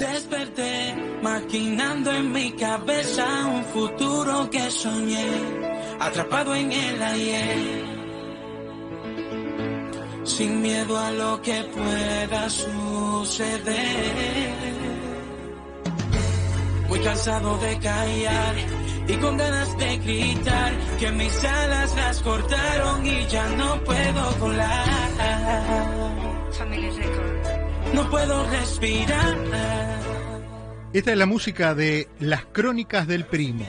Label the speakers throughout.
Speaker 1: Desperté, maquinando en mi cabeza un futuro que soñé, atrapado en el ayer. Sin miedo a lo que pueda suceder. Muy cansado de callar y con ganas de gritar que mis alas las cortaron y ya no puedo volar. No puedo respirar.
Speaker 2: Esta es la música de Las Crónicas del Primo.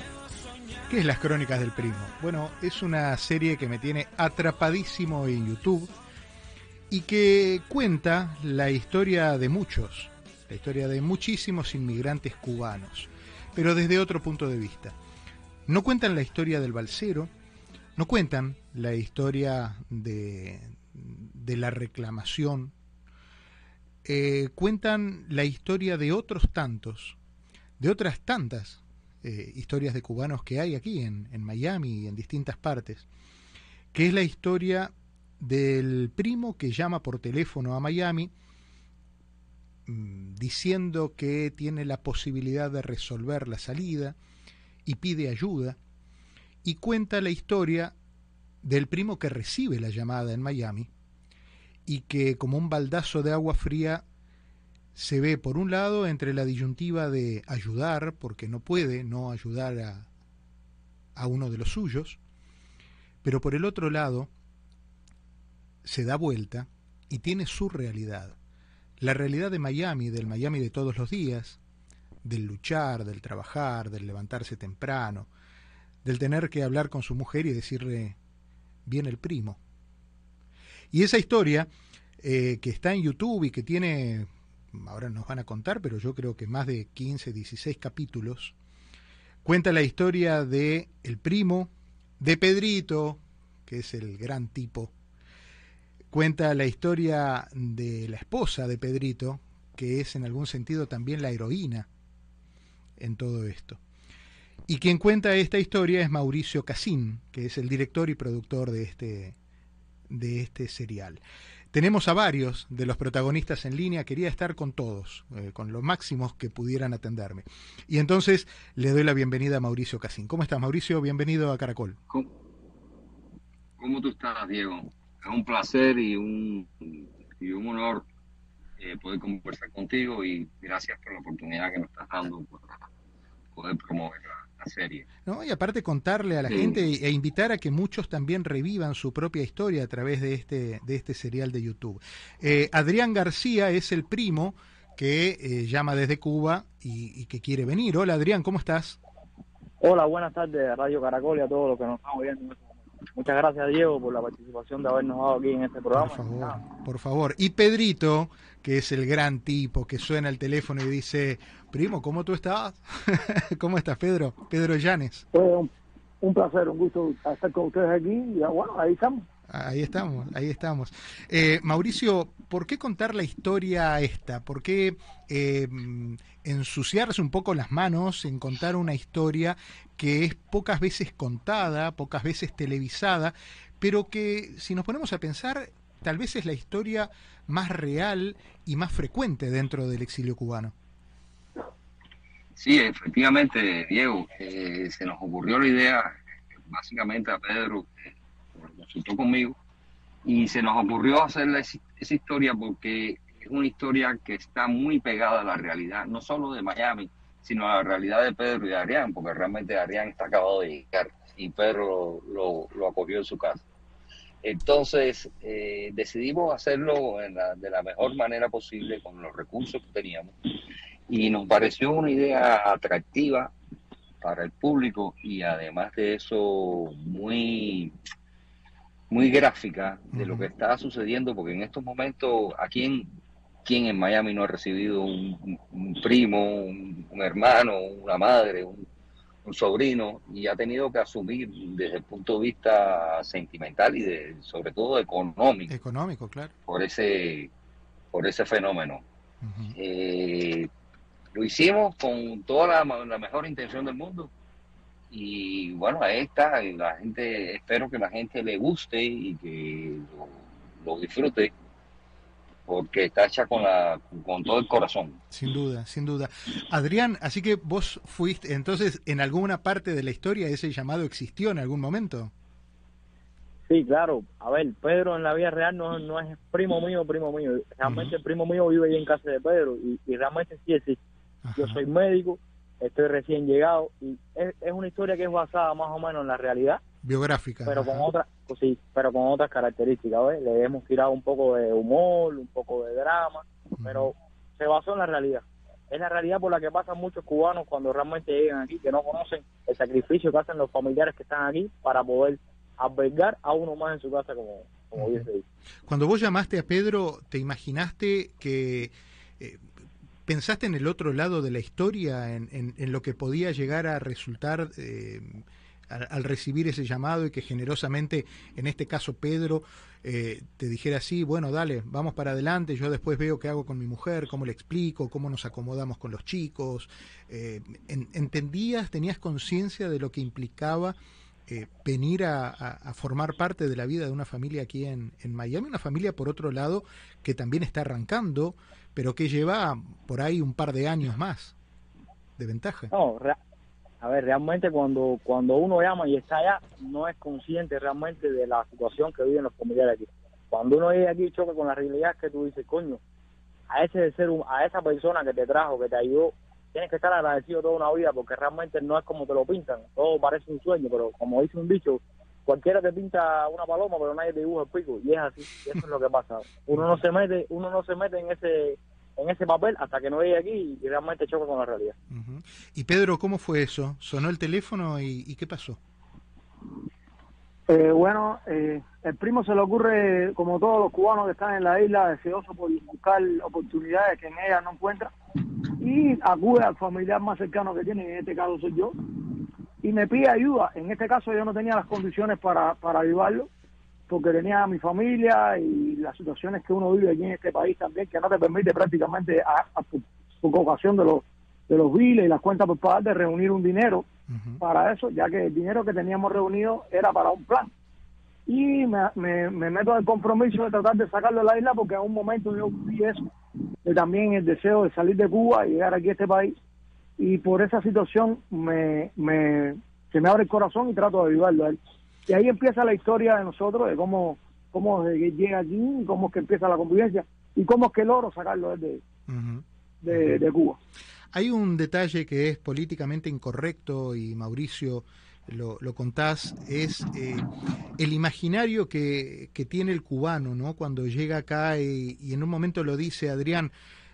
Speaker 2: ¿Qué es Las Crónicas del Primo? Bueno, es una serie que me tiene atrapadísimo en YouTube y que cuenta la historia de muchos, la historia de muchísimos inmigrantes cubanos, pero desde otro punto de vista. No cuentan la historia del balsero, no cuentan la historia de, de la reclamación, eh, cuentan la historia de otros tantos, de otras tantas eh, historias de cubanos que hay aquí en, Miami y en distintas partes, que es la historia del primo que llama por teléfono a Miami mm, diciendo que tiene la posibilidad de resolver la salida y pide ayuda, y cuenta la historia del primo que recibe la llamada en Miami y que como un baldazo de agua fría se ve por un lado entre la disyuntiva de ayudar, porque no puede no ayudar a, a uno de los suyos, pero por el otro lado se da vuelta y tiene su realidad. La realidad de Miami, del Miami de todos los días, del luchar, del trabajar, del levantarse temprano, del tener que hablar con su mujer y decirle, viene el primo. Y esa historia, eh, que está en YouTube y que tiene, ahora nos van a contar, pero yo creo que más de 15, 16 capítulos, cuenta la historia de el primo, de Pedrito, que es el gran tipo, Cuenta la historia de la esposa de Pedrito, que es en algún sentido también la heroína en todo esto. Y quien cuenta esta historia es Mauricio Casín, que es el director y productor de este, de este serial. Tenemos a varios de los protagonistas en línea, quería estar con todos, eh, con los máximos que pudieran atenderme. Y entonces le doy la bienvenida a Mauricio Casín. ¿Cómo estás, Mauricio? Bienvenido a Caracol.
Speaker 3: ¿Cómo, cómo tú estás, Diego? es un placer y un, y un honor eh, poder conversar contigo y gracias por la oportunidad que nos estás dando para poder promover la, serie.
Speaker 2: No, y aparte contarle a la gente e invitar a que muchos también revivan su propia historia a través de este, de este serial de YouTube. Eh, Adrián García es el primo que eh, llama desde Cuba y, y, que quiere venir. Hola Adrián, ¿cómo estás?
Speaker 4: Hola, buenas tardes Radio Caracol y a todos los que nos están viendo Muchas gracias, Diego, por la participación de habernos dado aquí en este programa.
Speaker 2: Por favor, por favor. Y Pedrito, que es el gran tipo que suena el teléfono y dice, primo, ¿cómo tú estás? ¿Cómo estás, Pedro? Pedro Llanes.
Speaker 5: un, un, placer, un gusto estar con ustedes aquí y bueno, ahí estamos.
Speaker 2: Ahí estamos, ahí estamos. Eh, Mauricio, ¿por qué contar la historia esta? ¿Por qué eh, ensuciarse un poco las manos en contar una historia que es pocas veces contada, pocas veces televisada, pero que si nos ponemos a pensar, tal vez es la historia más real y más frecuente dentro del exilio cubano?
Speaker 3: Sí, efectivamente, Diego, eh, se nos ocurrió la idea, básicamente a Pedro, consultó conmigo y se nos ocurrió hacer esa historia porque es una historia que está muy pegada a la realidad, no solo de Miami, sino a la realidad de Pedro y de Arián, porque realmente Arián está acabado de llegar y Pedro lo, lo acogió en su casa. Entonces eh, decidimos hacerlo de la mejor manera posible con los recursos que teníamos y nos pareció una idea atractiva para el público y además de eso muy muy gráfica de lo que está sucediendo, porque en estos momentos, aquí en, ¿quién en Miami no ha recibido un, primo, un, hermano, una madre, un, sobrino, y ha tenido que asumir desde el punto de vista sentimental y de, sobre todo económico.
Speaker 2: Económico, claro.
Speaker 3: Por ese, por ese fenómeno. Eh, lo hicimos con toda la, la mejor intención del mundo y bueno, ahí está, la gente, espero que la gente le guste y que lo, disfrute, porque está hecha con, la, con todo el corazón.
Speaker 2: Sin duda, sin duda. Adrián, así que vos fuiste, entonces, en alguna parte de la historia ese llamado existió en algún momento.
Speaker 4: Sí, claro. A ver, Pedro en la vida real no, no es primo mío, primo mío. Realmente el primo mío vive ahí en casa de Pedro y, y realmente sí existe. Yo soy médico, estoy recién llegado y es, es, una historia que es basada más o menos en la realidad.
Speaker 2: Biográfica.
Speaker 4: Pero con otras, pues sí, pero con otras características. ¿ves? Le hemos tirado un poco de humor, un poco de drama, pero se basó en la realidad. Es la realidad por la que pasan muchos cubanos cuando realmente llegan aquí, que no conocen el sacrificio que hacen los familiares que están aquí para poder albergar a uno más en su casa, como, como bien se dice.
Speaker 2: Cuando vos llamaste a Pedro, ¿te imaginaste que eh, pensaste en el otro lado de la historia, en, en, en lo que podía llegar a resultar eh, al, recibir ese llamado y que generosamente, en este caso Pedro, eh, te dijera así, bueno, dale, vamos para adelante, yo después veo qué hago con mi mujer, cómo le explico, cómo nos acomodamos con los chicos. Eh, en, ¿Entendías, tenías conciencia de lo que implicaba? Eh, venir a, formar parte de la vida de una familia aquí en, en, Miami, una familia por otro lado que también está arrancando, pero que lleva por ahí un par de años más de ventaja.
Speaker 4: No, a ver, realmente cuando, cuando uno llama y está allá, no es consciente realmente de la situación que viven los familiares aquí. Cuando uno llega aquí y choca con la realidad que tú dices, coño, a ese ser, a esa persona que te trajo, que te ayudó, tienes que estar agradecido toda una vida porque realmente no es como te lo pintan. Todo parece un sueño, pero como dice un dicho, cualquiera te pinta una paloma, pero nadie te dibuja el pico. Y es así, eso es lo que pasa. Uno no se mete, uno no se mete en ese en ese papel hasta que no llegue aquí y realmente choca con la realidad.
Speaker 2: Uh -huh. Y Pedro, ¿cómo fue eso? ¿Sonó el teléfono y, y qué pasó?
Speaker 5: Eh, bueno, eh, el primo se le ocurre, como todos los cubanos que están en la isla, deseoso por buscar oportunidades que en ella no encuentra, y acude al familiar más cercano que tiene, en este caso soy yo, y me pide ayuda. En este caso yo no tenía las condiciones para, para ayudarlo, porque tenía a mi familia y las situaciones que uno vive aquí en este país también, que no te permite prácticamente, a, a, por ocasión de los de los biles y las cuentas por pagar, de reunir un dinero uh -huh. para eso, ya que el dinero que teníamos reunido era para un plan. Y me, me, me meto en el compromiso de tratar de sacarlo de la isla porque en un momento yo vi eso, también el deseo de salir de Cuba y llegar aquí a este país. Y por esa situación me, me, se me abre el corazón y trato de ayudarlo a él. Y ahí empieza la historia de nosotros, de cómo, cómo llega aquí, cómo es que empieza la convivencia y cómo es que logro sacarlo de, uh -huh. de, de Cuba.
Speaker 2: Hay un detalle que es políticamente incorrecto y Mauricio lo, lo contás, es eh, el imaginario que, que, tiene el cubano, ¿no? Cuando llega acá y, y, en un momento lo dice Adrián,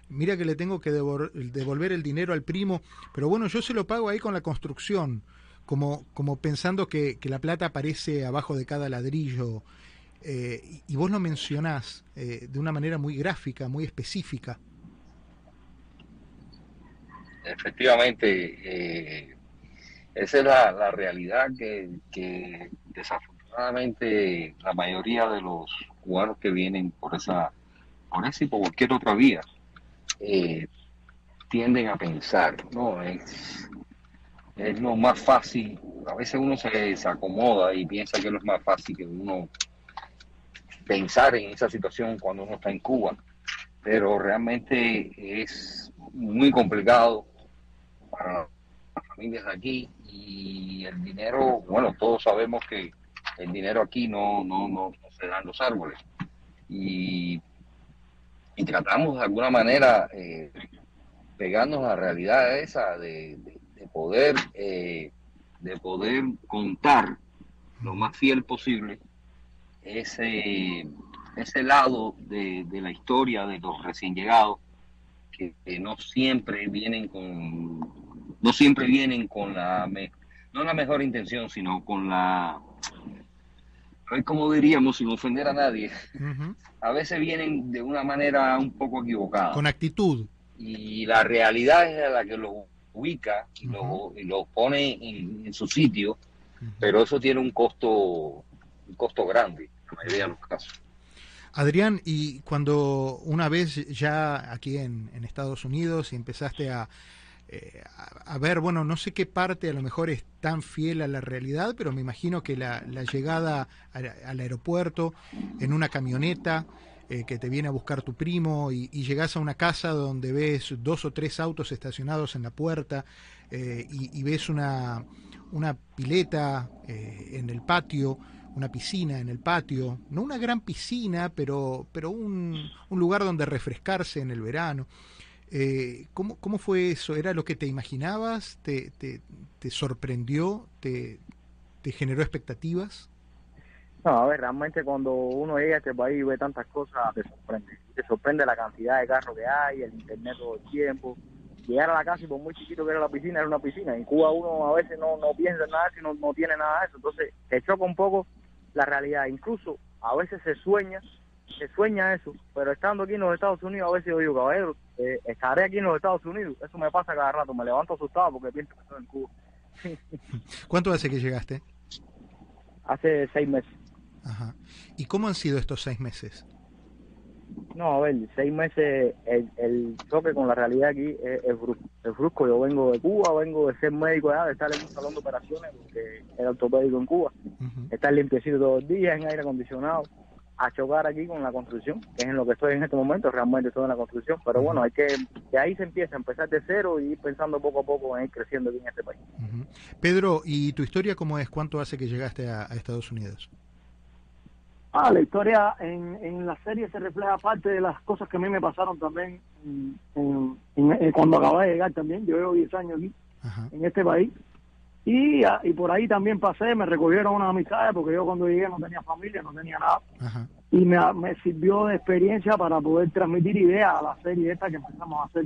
Speaker 2: mira que le tengo que devolver el dinero al primo, pero bueno, yo se lo pago ahí con la construcción, como, como pensando que, que la plata aparece abajo de cada ladrillo. Eh, y vos lo mencionás eh, de una manera muy gráfica, muy específica
Speaker 3: efectivamente, eh, esa es la, la realidad que, que, desafortunadamente la mayoría de los cubanos que vienen por esa, por esa y por cualquier otra vía eh, tienden a pensar, ¿no? Es, es lo más fácil, a veces uno se, se acomoda y piensa que es lo más fácil que uno pensar en esa situación cuando uno está en Cuba, pero realmente es muy complicado para familias aquí y el dinero, bueno, todos sabemos que el dinero aquí no, no, no, se da en los árboles. Y, tratamos de alguna manera eh, pegarnos la realidad esa de, de, de poder eh, de poder contar lo más fiel posible ese ese lado de, de la historia de los recién llegados que, no siempre vienen con no siempre vienen con la no la mejor intención sino con la cómo diríamos sin ofender a nadie uh -huh. a veces vienen de una manera un poco equivocada
Speaker 2: con actitud
Speaker 3: y la realidad es la que los ubica y, uh -huh. los, y los pone en, en su sitio uh -huh. pero eso tiene un costo un costo grande en la mayoría de los casos
Speaker 2: Adrián, y cuando una vez ya aquí en, en Estados Unidos y empezaste a, eh, a, ver, bueno, no sé qué parte a lo mejor es tan fiel a la realidad, pero me imagino que la, llegada al aeropuerto en una camioneta, eh, que te viene a buscar tu primo y, llegás a una casa donde ves dos o tres autos estacionados en la puerta eh, y, y ves una, una pileta en el patio, una piscina en el patio, no una gran piscina, pero, pero un, un lugar donde refrescarse en el verano. Eh, ¿cómo, ¿Cómo fue eso? ¿Era lo que te imaginabas? ¿Te, te, sorprendió? ¿Te, ¿Te generó expectativas?
Speaker 4: No, a ver, realmente cuando uno llega a este país y ve tantas cosas, te sorprende. Te sorprende la cantidad de carros que hay, el internet todo el tiempo. Llegar a la casa y por muy chiquito que era la piscina, era una piscina. En Cuba uno a veces no, no piensa en nada si no, no tiene nada de eso. Entonces te choca un poco la realidad. Incluso a veces se sueña, se sueña eso, pero estando aquí en los Estados Unidos, a veces yo digo, caballero, eh, estaré aquí en los Estados Unidos. Eso me pasa cada rato, me levanto asustado porque pienso que estoy en Cuba.
Speaker 2: ¿Cuánto hace que llegaste?
Speaker 4: Hace seis meses.
Speaker 2: Ajá. ¿Y cómo han sido estos seis meses?
Speaker 4: No, a ver, seis meses, el, el choque con la realidad aquí es, es brusco. Es brusco. Yo vengo de Cuba, vengo de ser médico allá, de estar en un salón de operaciones, porque era ortopédico en Cuba, estar limpiecito todos los días, en aire acondicionado, a chocar aquí con la construcción, que es en lo que estoy en este momento, realmente estoy en la construcción. Pero bueno, hay que, de ahí se empieza a empezar de cero y ir pensando poco a poco en ir creciendo aquí en este país.
Speaker 2: Pedro, ¿y tu historia cómo es? ¿Cuánto hace que llegaste a, a Estados Unidos?
Speaker 5: Ah, la historia en, en la serie se refleja parte de las cosas que a mí me pasaron también en- en- en- en- cuando acabé de llegar también. Yo llevo 10 años aquí
Speaker 2: Ajá.
Speaker 5: en este país. Y, y por ahí también pasé, me recogieron unas amistades porque yo cuando llegué no tenía familia, no tenía nada.
Speaker 2: Ajá.
Speaker 5: Y me, me sirvió de experiencia para poder transmitir ideas a la serie esta que empezamos a hacer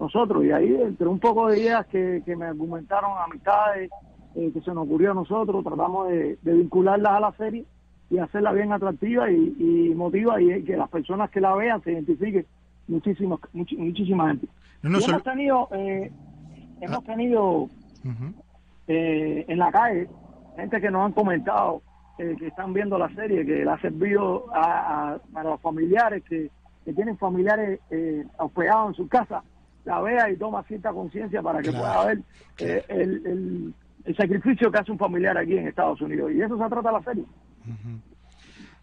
Speaker 5: nosotros. Y ahí, entre un poco de ideas que, que me argumentaron amistades, eh, que se nos ocurrió a nosotros, tratamos de, de vincularlas a la serie y hacerla bien atractiva y, y emotiva y que las personas que la vean se identifiquen muchísimas much- muchísima gente.
Speaker 2: No, no
Speaker 5: Y
Speaker 2: solo-
Speaker 5: hemos tenido eh, hemos
Speaker 2: Ah.
Speaker 5: tenido. Eh, en la calle gente que nos han comentado eh, que están viendo la serie que le ha servido a, a- para los familiares que, que tienen familiares eh, hospedados en su casa la vea y toma cierta conciencia para que
Speaker 2: Claro,
Speaker 5: pueda ver eh, el, el, el sacrificio que hace un familiar aquí en Estados Unidos. Y eso se trata la serie.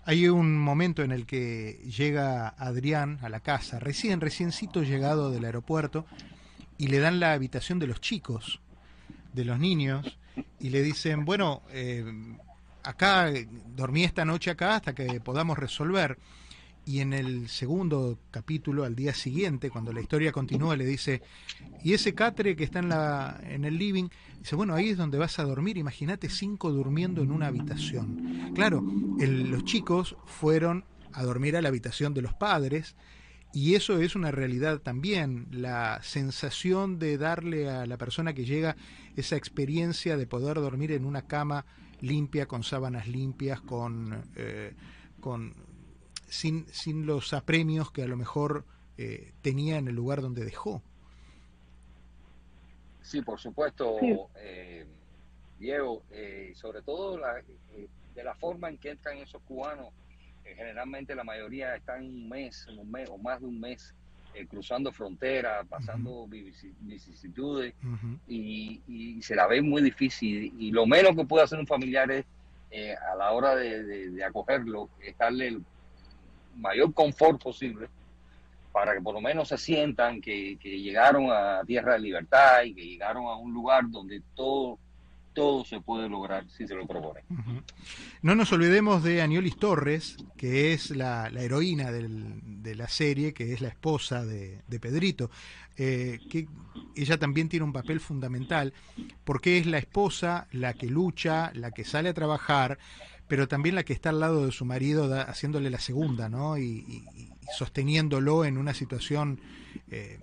Speaker 2: Hay un momento en el que llega Adrián a la casa, recién, reciencito llegado del aeropuerto, y le dan la habitación de los chicos, de los niños, y le dicen, bueno, eh, acá, dormí esta noche acá hasta que podamos resolver. Y en el segundo capítulo, al día siguiente, cuando la historia continúa, le dice, y ese catre que está en, la, en el living, dice, bueno, ahí es donde vas a dormir, imagínate cinco durmiendo en una habitación. Claro, el- los chicos fueron a dormir a la habitación de los padres, y eso es una realidad también, la sensación de darle a la persona que llega esa experiencia de poder dormir en una cama limpia, con sábanas limpias, con, eh, con sin, sin los apremios que a lo mejor eh, tenía en el lugar donde dejó.
Speaker 3: Sí, por supuesto,
Speaker 5: Sí.
Speaker 3: eh, Diego, eh, sobre todo la- eh, de la forma en que entran esos cubanos, generalmente la mayoría están un mes, un mes o más de un mes eh, cruzando fronteras, pasando vici- vicisitudes y, y se la ve muy difícil y lo menos que puede hacer un familiar es eh, a la hora de, de- de acogerlo, es darle el mayor confort posible para que por lo menos se sientan que, que llegaron a tierra de libertad y que llegaron a un lugar donde todo, todo se puede lograr si se lo proponen.
Speaker 2: Ujú. No nos olvidemos de Aniolis Torres, que es la, heroína de la serie, que es la esposa de, Pedrito, eh, que ella también tiene un papel fundamental, porque es la esposa la que lucha, la que sale a trabajar, pero también la que está al lado de su marido haciéndole la segunda, ¿no? Y, y- y sosteniéndolo en una situación eh,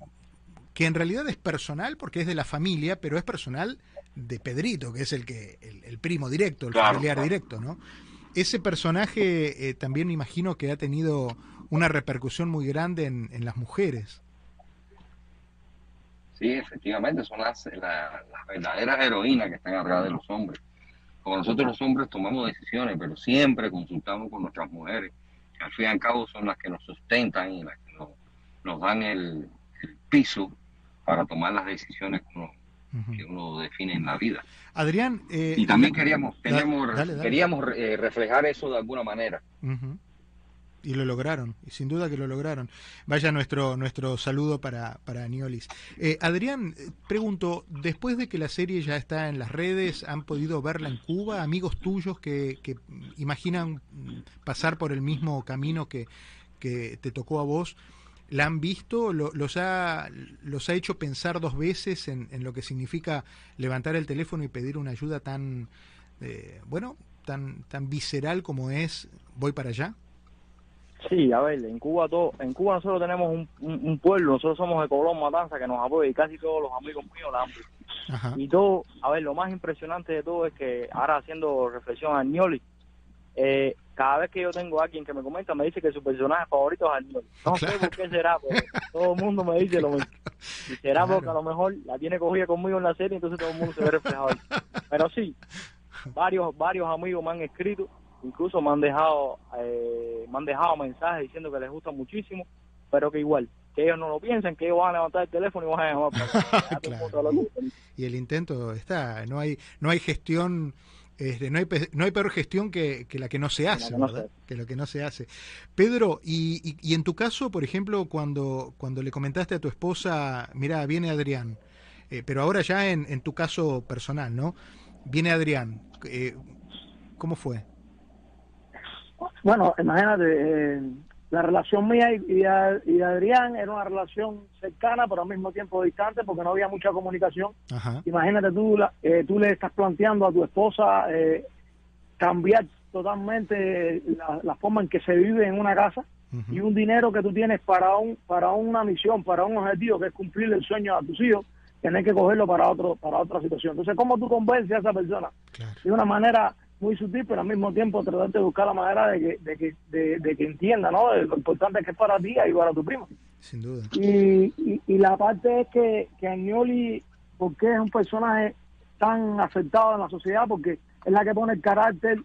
Speaker 2: que en realidad es personal porque es de la familia, pero es personal de Pedrito, que es el que el, el primo directo, el
Speaker 3: Claro,
Speaker 2: familiar
Speaker 3: claro.
Speaker 2: directo, ¿no? Ese personaje eh, también imagino que ha tenido una repercusión muy grande en, en las mujeres.
Speaker 3: Sí, efectivamente, son las, la- las verdaderas heroínas que están arriba de los hombres. Como nosotros los hombres tomamos decisiones, pero siempre consultamos con nuestras mujeres, que al fin y al cabo son las que nos sustentan y las que nos, nos dan el, el piso para tomar las decisiones que uno, Que uno define en la vida.
Speaker 2: Adrián, eh,
Speaker 3: Y también queríamos,
Speaker 2: da-
Speaker 3: queríamos,
Speaker 2: dale, dale.
Speaker 3: queríamos eh, reflejar eso de alguna manera.
Speaker 2: Y lo lograron, y sin duda que lo lograron. Vaya nuestro, nuestro saludo para, para Aniolis. Eh, Adrián, eh, pregunto, después de que la serie ya está en las redes, ¿han podido verla en Cuba? ¿Amigos tuyos que, que imaginan pasar por el mismo camino que, que te tocó a vos? ¿La han visto? ¿Los ha, los ha hecho pensar dos veces en, en lo que significa levantar el teléfono y pedir una ayuda tan, eh, bueno, tan, tan visceral como es voy para allá?
Speaker 4: Sí, a ver, en Cuba todo, en Cuba nosotros tenemos un, un, pueblo, nosotros somos de Colón Matanza que nos apoya y casi todos los amigos míos la han visto. Y todo, a ver, lo más impresionante de todo es que ahora haciendo reflexión a Nioli, eh, cada vez que yo tengo a alguien que me comenta me dice que su personaje favorito es Nioli. No sé por qué será, pero todo el mundo me dice lo mismo. Y será porque a lo mejor la tiene cogida conmigo en la serie, entonces todo el mundo se ve reflejado. Pero sí, varios varios amigos me han escrito incluso me han dejado eh, me han dejado mensajes diciendo que les gusta muchísimo pero que igual que ellos no lo piensen que ellos van a levantar el teléfono y van a llamar para
Speaker 2: y el intento está no hay no hay gestión este, no, hay, no hay peor gestión que, que la que no se hace, que ¿verdad? Que lo que no se hace. Pedro, y, y, y, en tu caso, por ejemplo, cuando, cuando le comentaste a tu esposa, mira, viene Adrián, eh, pero ahora ya en, en tu caso personal, ¿no? Viene Adrián, eh, ¿cómo fue?
Speaker 5: Bueno, imagínate, eh, la relación mía y, y, y, Adrián era una relación cercana, pero al mismo tiempo distante, porque no había mucha comunicación.
Speaker 2: Ajá.
Speaker 5: Imagínate tú, la, eh, tú le estás planteando a tu esposa eh, cambiar totalmente la, la, forma en que se vive en una casa uh -huh. y un dinero que tú tienes para un para una misión, para un objetivo que es cumplir el sueño a tus hijos, tener que cogerlo para otro para otra situación. Entonces, ¿cómo tú convences a esa persona?
Speaker 2: Claro.
Speaker 5: De una manera muy sutil, pero al mismo tiempo tratar de buscar la manera de que, de que, de, de que entienda, ¿no? De lo importante que es para ti y para tu primo.
Speaker 2: Sin duda.
Speaker 5: Y, y, y, la parte es que, que Agnoli, porque es un personaje tan aceptado en la sociedad, porque es la que pone el carácter,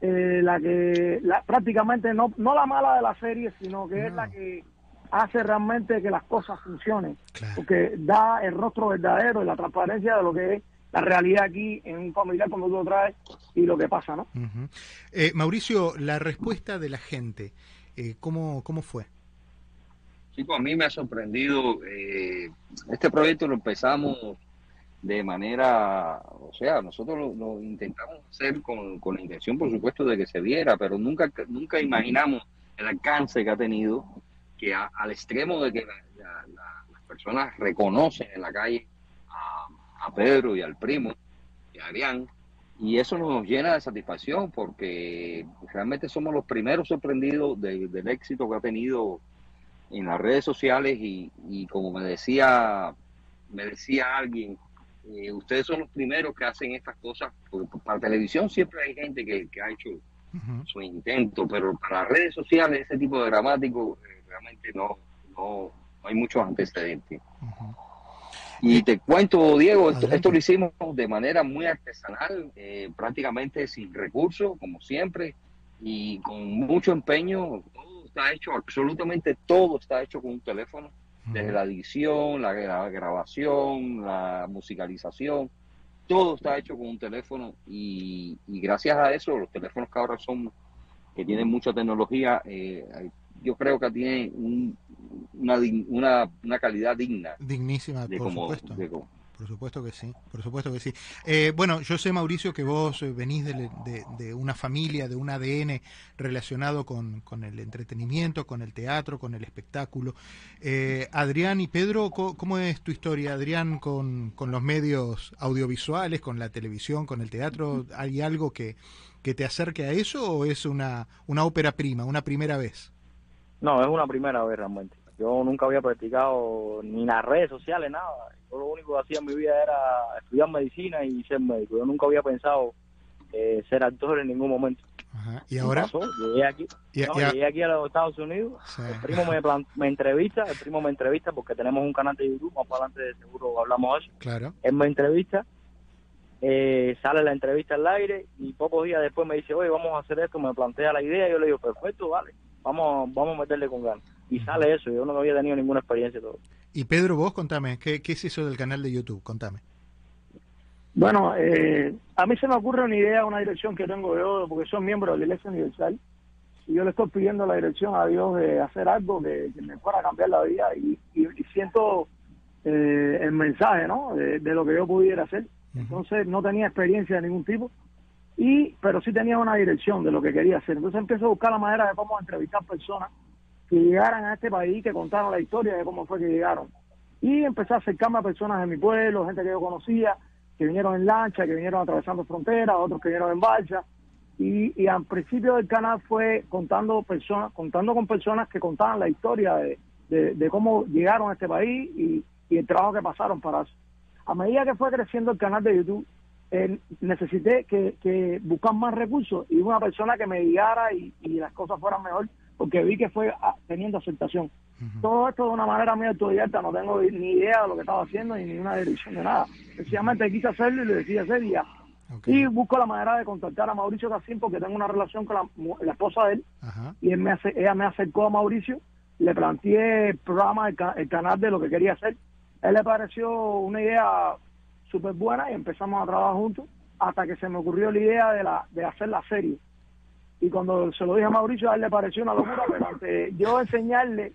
Speaker 5: eh, la que la, prácticamente no, no la mala de la serie, sino que no. es la que hace realmente que las cosas funcionen,
Speaker 2: claro.
Speaker 5: porque da el rostro verdadero y la transparencia de lo que es la realidad aquí en un familiar como tú lo traes y lo que pasa, ¿no?
Speaker 2: Uh -huh. eh, Mauricio, la respuesta de la gente, eh, ¿cómo, ¿cómo fue?
Speaker 3: Sí, pues a mí me ha sorprendido. Eh, este proyecto lo empezamos de manera, o sea, nosotros lo, lo intentamos hacer con, con, la intención, por supuesto, de que se viera, pero nunca, nunca imaginamos el alcance que ha tenido, que a, al extremo de que la, la, la, las personas reconocen en la calle a, Pedro y al primo y a Adrián, y eso nos llena de satisfacción porque realmente somos los primeros sorprendidos de, del éxito que ha tenido en las redes sociales y, y como me decía me decía alguien eh, ustedes son los primeros que hacen estas cosas para televisión siempre hay gente que, que ha hecho uh -huh. su intento pero para las redes sociales ese tipo de dramático eh, realmente no, no, no hay muchos antecedentes uh -huh. Y te cuento, Diego, esto, esto, lo hicimos de manera muy artesanal, eh, prácticamente sin recursos, como siempre, y con mucho empeño. Todo está hecho, absolutamente todo está hecho con un teléfono, desde la edición, la, la grabación, la musicalización, todo está hecho con un teléfono y, y, gracias a eso los teléfonos que ahora son, que tienen mucha tecnología, eh, yo creo que tiene un, una, una, una, calidad digna.
Speaker 2: Dignísima,
Speaker 3: de
Speaker 2: por
Speaker 3: como,
Speaker 2: supuesto.
Speaker 3: De como.
Speaker 2: Por supuesto que sí, por supuesto que sí. Eh, bueno, yo sé, Mauricio, que vos venís de, de, de, una familia, de un ADN relacionado con, con, el entretenimiento, con el teatro, con el espectáculo. Eh, Adrián y Pedro, ¿cómo, es tu historia, Adrián, con, con, los medios audiovisuales, con la televisión, con el teatro? ¿Hay algo que, que te acerque a eso o es una, una ópera prima, una primera vez?
Speaker 4: No, es una primera vez realmente. Yo nunca había practicado ni las redes sociales, nada. Yo lo único que hacía en mi vida era estudiar medicina y ser médico. Yo nunca había pensado eh, ser actor en ningún momento.
Speaker 2: Ajá. ¿Y ahora?
Speaker 4: Pasó? Llegué aquí.
Speaker 2: ¿Y,
Speaker 4: no,
Speaker 2: y a...
Speaker 4: llegué aquí a los Estados Unidos. Sí. El primo me, me, entrevista, el primo me entrevista porque tenemos un canal de YouTube, más para adelante seguro hablamos de eso.
Speaker 2: Claro.
Speaker 4: Él me entrevista, eh, sale la entrevista al aire y pocos días después me dice, oye, vamos a hacer esto, me plantea la idea. Y yo le digo, perfecto, vale vamos vamos a meterle con ganas. Y sale eso, yo no había tenido ninguna experiencia todo.
Speaker 2: Y Pedro, vos contame, ¿qué, qué es eso del canal de YouTube? Contame.
Speaker 5: Bueno, eh, a mí se me ocurre una idea, una dirección que tengo yo, porque soy miembro de la Iglesia Universal, y yo le estoy pidiendo la dirección a Dios de hacer algo que, me fuera a cambiar la vida y, siento eh, el mensaje, ¿no? De, lo que yo pudiera hacer. Entonces no tenía experiencia de ningún tipo, y pero sí tenía una dirección de lo que quería hacer. Entonces empecé a buscar la manera de cómo entrevistar personas que llegaran a este país, que contaran la historia de cómo fue que llegaron. Y empecé a acercarme a personas de mi pueblo, gente que yo conocía, que vinieron en lancha, que vinieron atravesando fronteras, otros que vinieron en balsa. Y, y al principio del canal fue contando personas, contando con personas que contaban la historia de, de, cómo llegaron a este país y, y, el trabajo que pasaron para eso. A medida que fue creciendo el canal de YouTube, eh, necesité que, que, buscar más recursos y una persona que me guiara y, y las cosas fueran mejor, porque vi que fue ah, teniendo aceptación. Todo esto de una manera muy autodidacta, no tengo ni idea de lo que estaba haciendo ni ninguna dirección de nada. Sencillamente quise hacerlo y lo decidí hacer y ya. Y busco la manera de contactar a Mauricio Casín porque tengo una relación con la, esposa de él y él me hace, ella me acercó a Mauricio, le planteé el programa, el, canal de lo que quería hacer. A él le pareció una idea súper buena y empezamos a trabajar juntos hasta que se me ocurrió la idea de, la, de hacer la serie. Y cuando se lo dije a Mauricio, a él le pareció una locura, pero antes yo enseñarle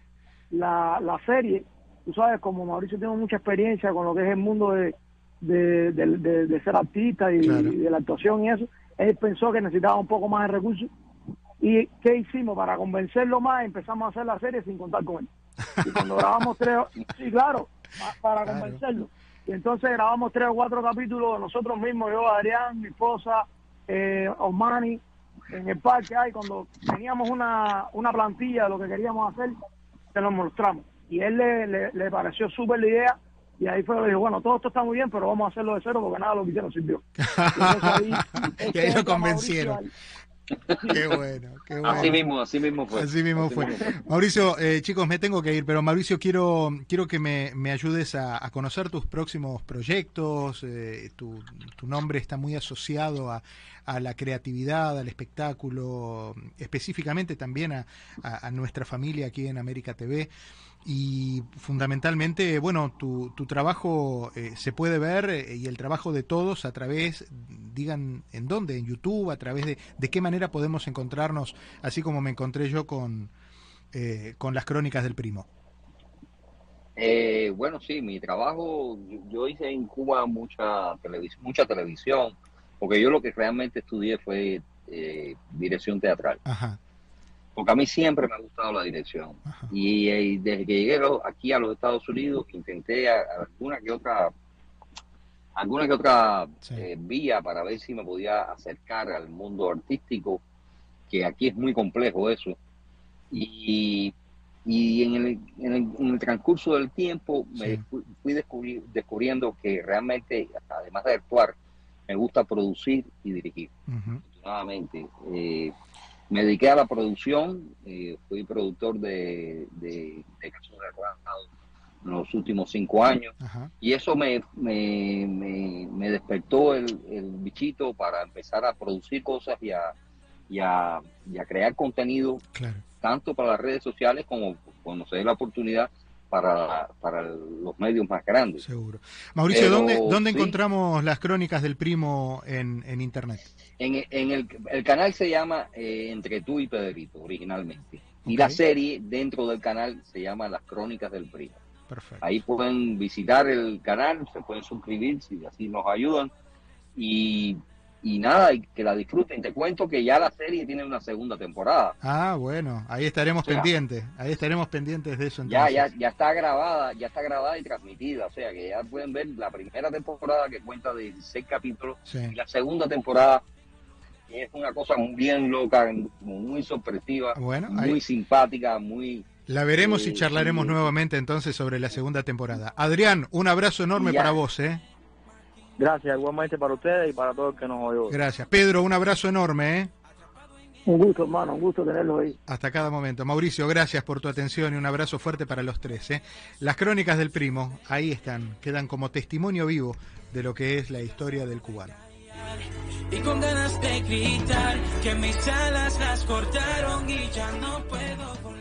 Speaker 5: la, la serie, tú sabes, como Mauricio tiene mucha experiencia con lo que es el mundo de, de, ser artista y, de la actuación y eso, él pensó que necesitaba un poco más de recursos. ¿Y qué hicimos? Para convencerlo más, empezamos a hacer la serie sin contar con él. Y cuando grabamos tres, sí, claro, para convencerlo. Y entonces grabamos tres o cuatro capítulos de nosotros mismos, yo, Adrián, mi esposa, eh, Osmani, en el parque ahí, cuando teníamos una, una plantilla de lo que queríamos hacer, se lo mostramos. Y él le, le, pareció súper la idea y ahí fue lo dijo, bueno, todo esto está muy bien, pero vamos a hacerlo de cero porque nada lo que hicieron sirvió.
Speaker 2: Y, ahí, lo convencieron. Qué bueno, qué bueno.
Speaker 3: Así mismo, así mismo fue.
Speaker 2: Así mismo fue. Mauricio, eh, chicos, me tengo que ir, pero Mauricio, quiero, quiero que me, me ayudes a, conocer tus próximos proyectos. Eh, tu, tu, nombre está muy asociado a, a, la creatividad, al espectáculo, específicamente también a, a nuestra familia aquí en América TV y fundamentalmente, bueno, tu, tu trabajo eh, se puede ver eh, y el trabajo de todos a través, digan en dónde, en YouTube, a través de, de qué manera podemos encontrarnos, así como me encontré yo con, eh, con las crónicas del primo.
Speaker 3: bueno, sí, mi trabajo, yo hice en Cuba mucha mucha televisión, porque yo lo que realmente estudié fue dirección teatral. Ajá porque a mí siempre me ha gustado la dirección. Y, eh, desde que llegué aquí a los Estados Unidos, intenté alguna que otra alguna que otra eh, vía para ver si me podía acercar al mundo artístico, que aquí es muy complejo eso. Y, y en, el, en, el, transcurso del tiempo me fui, descubriendo que realmente, además de actuar, me gusta producir y dirigir. Nuevamente, eh, me dediqué a la producción, eh, fui productor de, de, de Casos de en los últimos cinco años y eso me, me, me, despertó el, el, bichito para empezar a producir cosas y a, y a, crear contenido tanto para las redes sociales como cuando se dé la oportunidad para, para los medios más grandes.
Speaker 2: Seguro. Mauricio, ¿dónde, ¿dónde encontramos las crónicas del primo en, en Internet?
Speaker 3: En, en el, el, canal se llama eh, Entre tú y Pedrito, originalmente. Y la serie dentro del canal se llama Las Crónicas del Primo. Perfecto. Ahí pueden visitar el canal, se pueden suscribir si así nos ayudan. Y y nada, y que la disfruten. Te cuento que ya la serie tiene una segunda temporada.
Speaker 2: Ah, bueno, ahí estaremos pendientes, ahí estaremos pendientes de eso.
Speaker 3: Ya, ya, ya está grabada, ya está grabada y transmitida, o sea que ya pueden ver la primera temporada que cuenta de seis capítulos y la segunda temporada es una cosa bien loca, muy sorpresiva, muy simpática, muy...
Speaker 2: La veremos y eh, charlaremos nuevamente entonces sobre la segunda temporada. Adrián, un abrazo enorme para vos, ¿eh?
Speaker 4: Gracias, igualmente para ustedes y para todos los que nos oyó.
Speaker 2: Gracias. Pedro, un abrazo enorme. ¿eh?
Speaker 5: Un gusto, hermano, un gusto tenerlo ahí.
Speaker 2: Hasta cada momento. Mauricio, gracias por tu atención y un abrazo fuerte para los tres. ¿eh? Las crónicas del primo, ahí están, quedan como testimonio vivo de lo que es la historia del cubano. Y con ganas de gritar que mis alas las cortaron y ya no puedo